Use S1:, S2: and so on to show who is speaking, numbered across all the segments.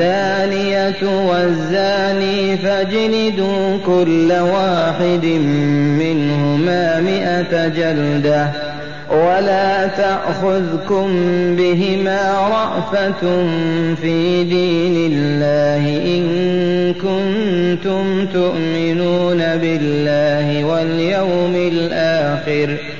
S1: الزانية والزاني فاجلدوا كل واحد منهما مِائَةَ جلدة ولا تأخذكم بهما رأفة في دين الله إن كنتم تؤمنون بالله واليوم الآخر ۖ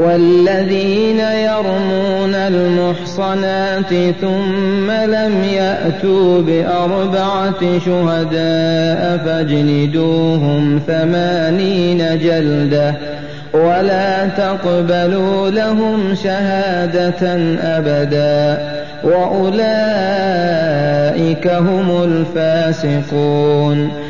S1: والذين يرمون المحصنات ثم لم يأتوا بأربعة شهداء فاجندوهم ثمانين جلدة ولا تقبلوا لهم شهادة أبدا وأولئك هم الفاسقون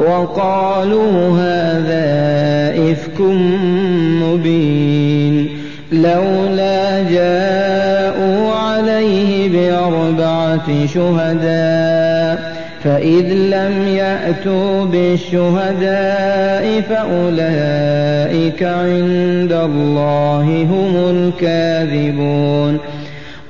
S1: وقالوا هذا إفك مبين لولا جاءوا عليه بأربعة شهداء فإذ لم يأتوا بالشهداء فأولئك عند الله هم الكاذبون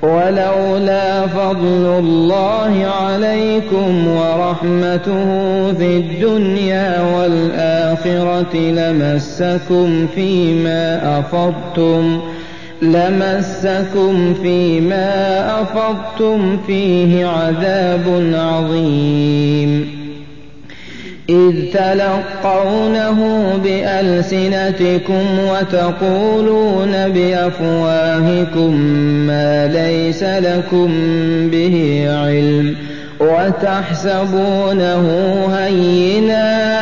S1: ولولا فضل الله عليكم ورحمته في الدنيا والآخرة لمسكم فيما أفضتم لمسكم فيما أفضتم فيه عذاب عظيم إذ تلقونه بألسنتكم وتقولون بأفواهكم ما ليس لكم به علم وتحسبونه هينا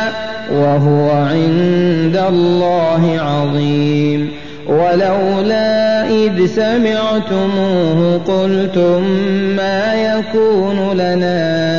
S1: وهو عند الله عظيم ولولا إذ سمعتموه قلتم ما يكون لنا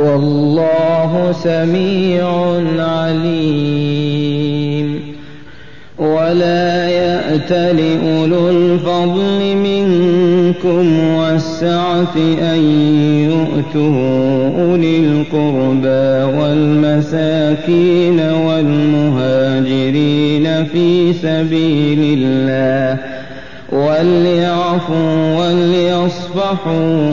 S1: والله سميع عليم ولا يأت لأولو الفضل منكم والسعة أن يؤتوا أولي القربى والمساكين والمهاجرين في سبيل الله وليعفوا وليصفحوا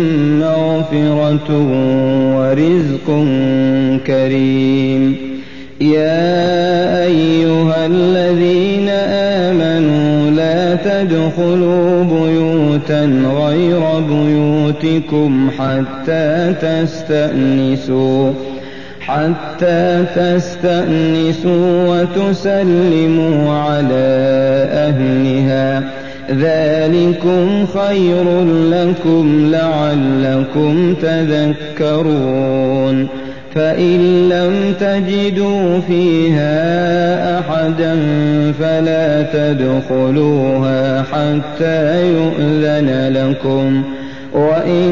S1: مغفرة ورزق كريم يا أيها الذين آمنوا لا تدخلوا بيوتا غير بيوتكم حتى تستأنسوا حتى تستأنسوا وتسلموا على أهلها ذلكم خير لكم لعلكم تذكرون فإن لم تجدوا فيها أحدا فلا تدخلوها حتى يؤذن لكم وإن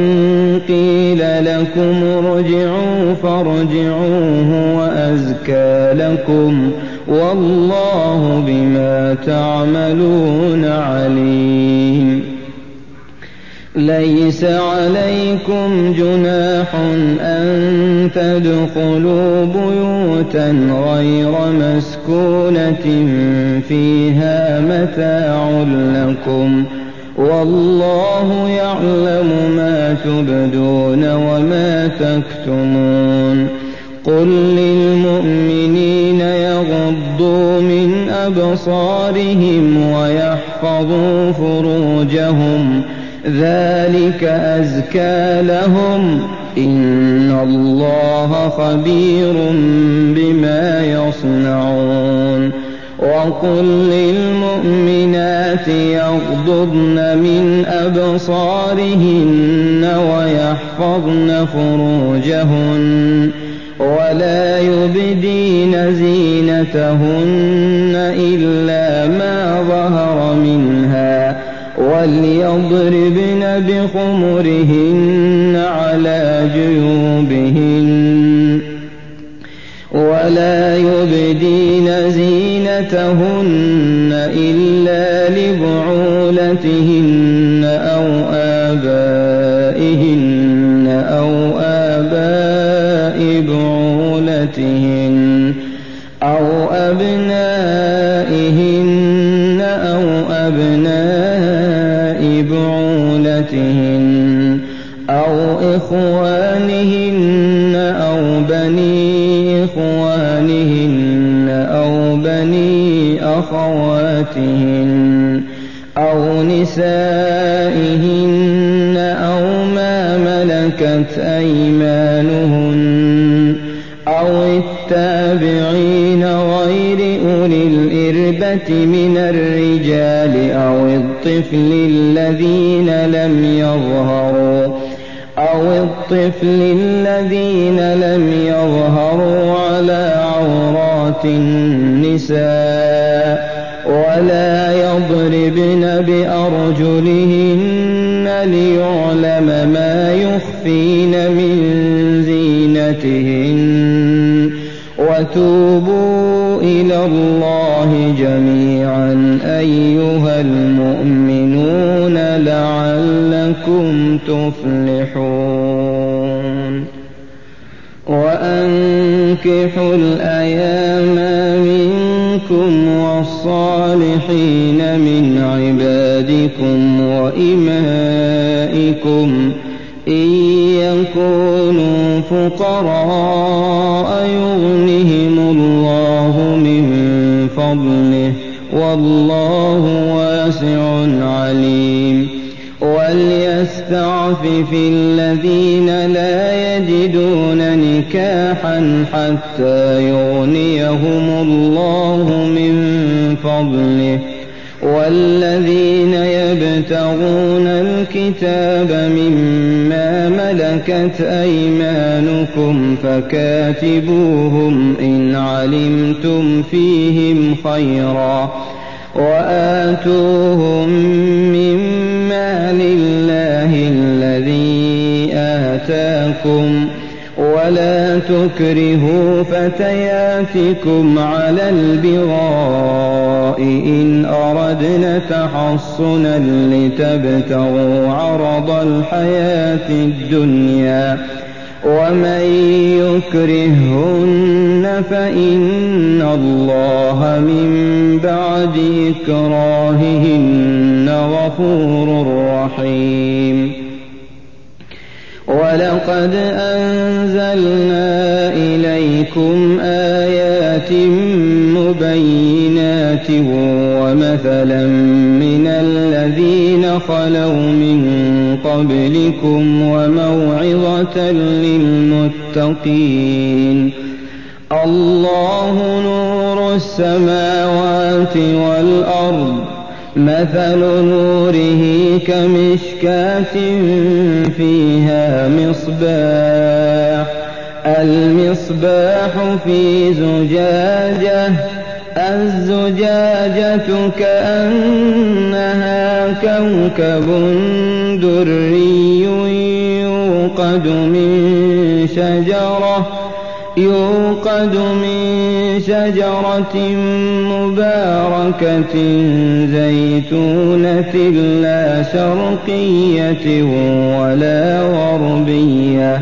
S1: قيل لكم ارجعوا فارجعوه وأزكى لكم والله بما تعملون عليم ليس عليكم جناح أن تدخلوا بيوتا غير مسكونة فيها متاع لكم والله يعلم ما تبدون وما تكتمون قل للمؤمنين أبصارهم ويحفظوا فروجهم ذلك أزكى لهم إن الله خبير بما يصنعون وقل للمؤمنات يغضضن من أبصارهن ويحفظن يحفظن فروجهن ولا يبدين زينتهن إلا ما ظهر منها وليضربن بخمرهن على جيوبهن ولا يبدين زينتهن إلا لبعولتهن زوجاتهن أو أبنائهن أو أبناء بعولتهن أو إخوانهن أو بني إخوانهن أو بني أخواتهن أو نسائهن رسلكم والصالحين من عبادكم وإمائكم إن يكونوا فقراء يغنهم الله من فضله والله واسع عليم وليس الْمُسْتَضْعَفِ الَّذِينَ لَا يَجِدُونَ نِكَاحًا حَتَّىٰ يُغْنِيَهُمُ اللَّهُ مِن فَضْلِهِ ۗ وَالَّذِينَ يَبْتَغُونَ الْكِتَابَ مِمَّا مَلَكَتْ أَيْمَانُكُمْ فَكَاتِبُوهُمْ إِنْ عَلِمْتُمْ فِيهِمْ خَيْرًا ۖ مما إلا لله الذي آتاكم ولا تكرهوا فتياتكم على البغاء إن أردنا تحصنا لتبتغوا عرض الحياة الدنيا ومن يكرهن فإن الله من بعد إكراههن غفور رحيم ولقد أنزلنا إليكم آيات مبينات ومثلا من الذين خلوا من قبلكم وموعظة للمتقين الله نور السماوات والأرض مثل نوره كمشكاة فيها مصباح المصباح في زجاجه الزجاجة كأنها كوكب دري يوقد من شجرة يوقد من شجرة مباركة زيتونة لا شرقية ولا غربية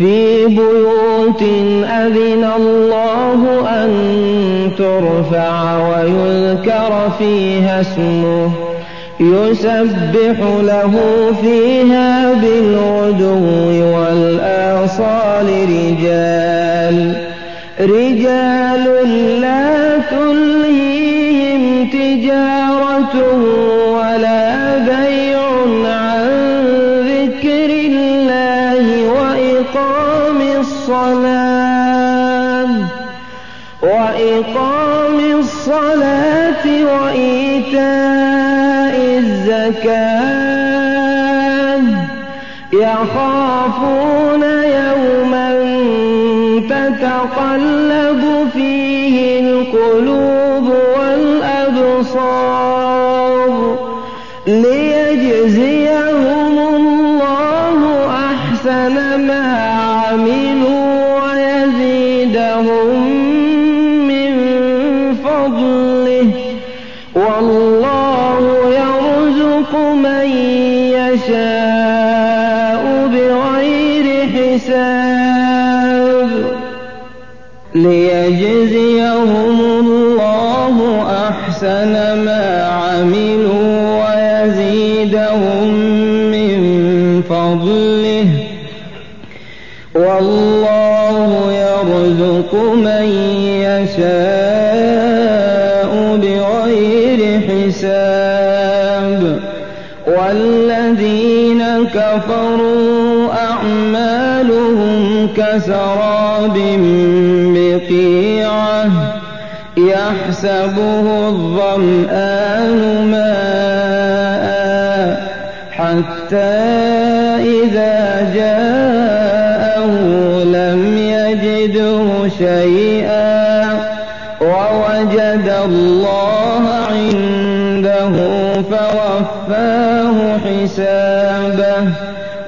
S1: في بيوت أذن الله أن ترفع ويذكر فيها اسمه يسبح له فيها بالغدو والآصال رجال رجال لا تلهيهم تجارة ولا الصلاة وإقام الصلاة وإيتاء الزكاة يخافون يوما تتقلب فيه القلوب كفروا أعمالهم كسراب بقيعة يحسبه الظمآن ماء حتى إذا جاءه لم يجده شيئا ووجد الله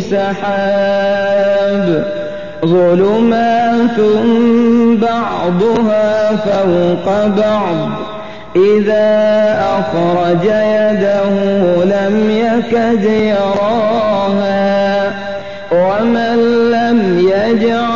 S1: سحاب ظلمات بعضها فوق بعض إذا أخرج يده لم يكد يراها ومن لم يجعل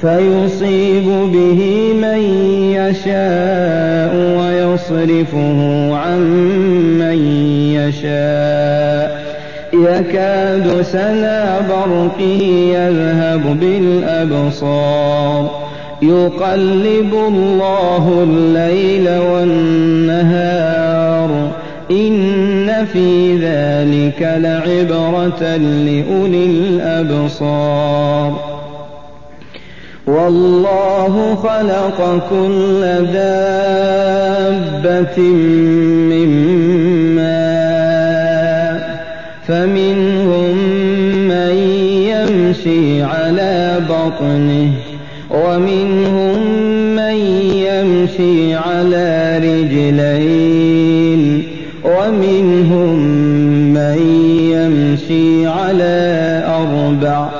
S1: فيصيب به من يشاء ويصرفه عن من يشاء يكاد سنا برقه يذهب بالأبصار يقلب الله الليل والنهار إن في ذلك لعبرة لأولي الأبصار والله خلق كل دابة من ماء فمنهم من يمشي على بطنه ومنهم من يمشي على رجلين ومنهم من يمشي على أربع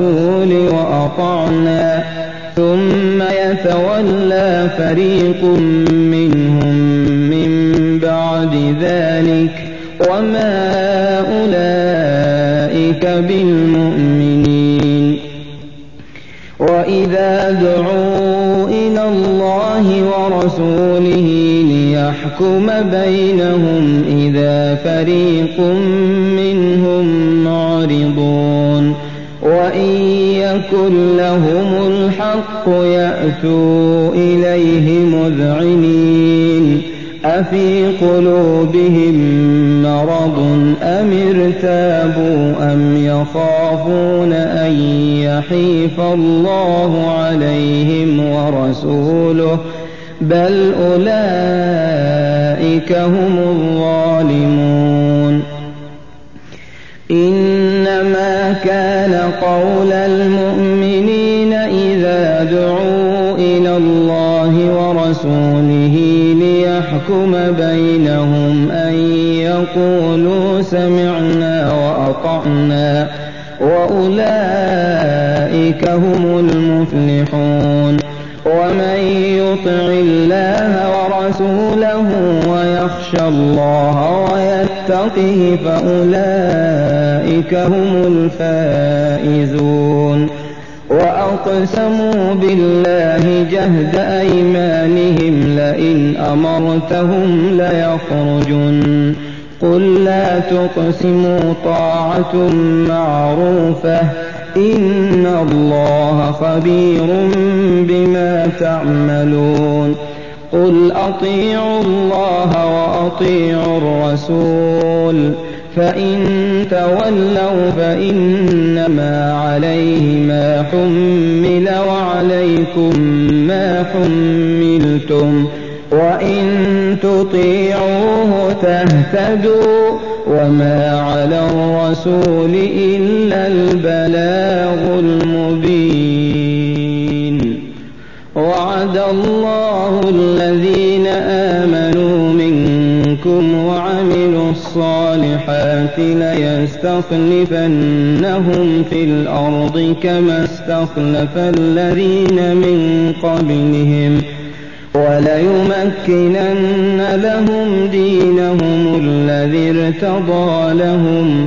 S1: الرسول وأطعنا ثم يتولى فريق منهم من بعد ذلك وما أولئك بالمؤمنين وإذا دعوا إلى الله ورسوله ليحكم بينهم إذا فريق منهم وإن يكن لهم الحق يأتوا إليه مذعنين أفي قلوبهم مرض أم ارتابوا أم يخافون أن يحيف الله عليهم ورسوله بل أولئك هم الظالمون ما كان قول المؤمنين إذا دعوا إلى الله ورسوله ليحكم بينهم أن يقولوا سمعنا وأطعنا وأولئك هم المفلحون ومن يطع الله ورسوله ويخشى الله ويتقى يتقه فأولئك هم الفائزون وأقسموا بالله جهد أيمانهم لئن أمرتهم ليخرجن قل لا تقسموا طاعة معروفة إن الله خبير بما تعملون قل أطيعوا الله وأطيعوا الرسول فإن تولوا فإنما عليه ما حمل وعليكم ما حملتم وإن تطيعوه تهتدوا وما على الرسول إلا البلاغ المبين الله الذين آمنوا منكم وعملوا الصالحات ليستخلفنهم في الأرض كما استخلف الذين من قبلهم وليمكنن لهم دينهم الذي ارتضى لهم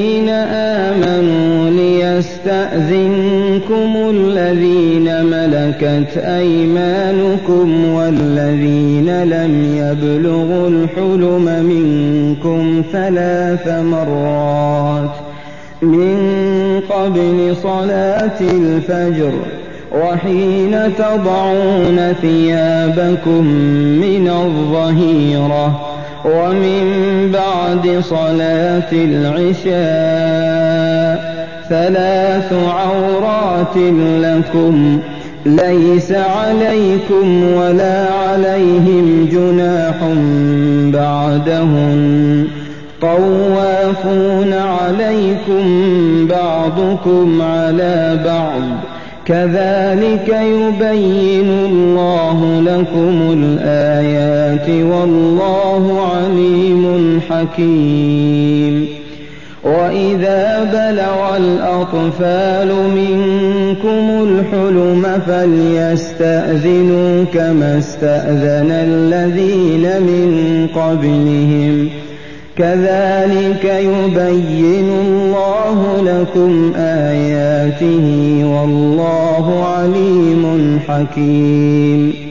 S1: يَسْتَأْذِنكُمُ الَّذِينَ مَلَكَتْ أَيْمَانُكُمْ وَالَّذِينَ لَمْ يَبْلُغُوا الْحُلُمَ مِنكُمْ ثَلَاثَ مَرَّاتٍ مِنْ قَبْلِ صَلَاةِ الْفَجْرِ وَحِينَ تَضَعُونَ ثِيَابَكُمْ مِنَ الظَّهِيرَةِ وَمِنْ بَعْدِ صَلَاةِ الْعِشَاءِ ثلاث عورات لكم ليس عليكم ولا عليهم جناح بعدهم طوافون عليكم بعضكم على بعض كذلك يبين الله لكم الآيات والله عليم حكيم وإذا بلغ الأطفال منكم الحلم فليستأذنوا كما استأذن الذين من قبلهم كذلك يبين الله لكم آياته والله عليم حكيم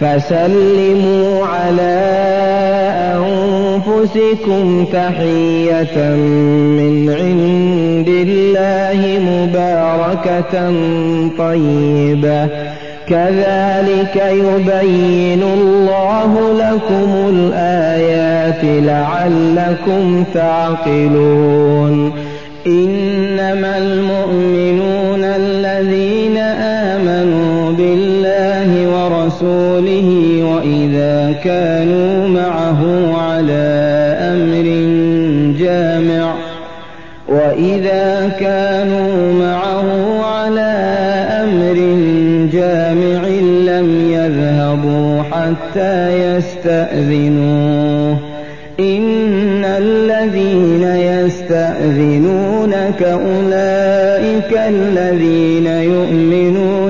S1: فسلموا على أنفسكم تحية من عند الله مباركة طيبة كذلك يبين الله لكم الآيات لعلكم تعقلون إنما المؤمنون الذين آمنوا وَرَسُولِهِ وَإِذَا كَانُوا مَعَهُ عَلَى أَمْرٍ جَامِعٍ وَإِذَا كَانُوا مَعَهُ عَلَى أَمْرٍ جَامِعٍ لَّمْ يَذْهَبُوا حَتَّى يَسْتَأْذِنُوهُ إِنَّ الَّذِينَ يَسْتَأْذِنُونَكَ أُولَٰئِكَ الَّذِينَ يُؤْمِنُونَ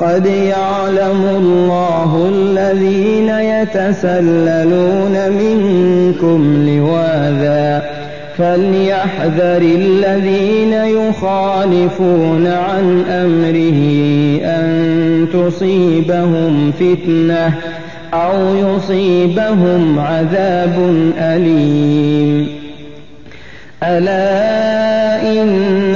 S1: قد يعلم الله الذين يتسللون منكم لواذا فليحذر الذين يخالفون عن أمره أن تصيبهم فتنة أو يصيبهم عذاب أليم ألا إن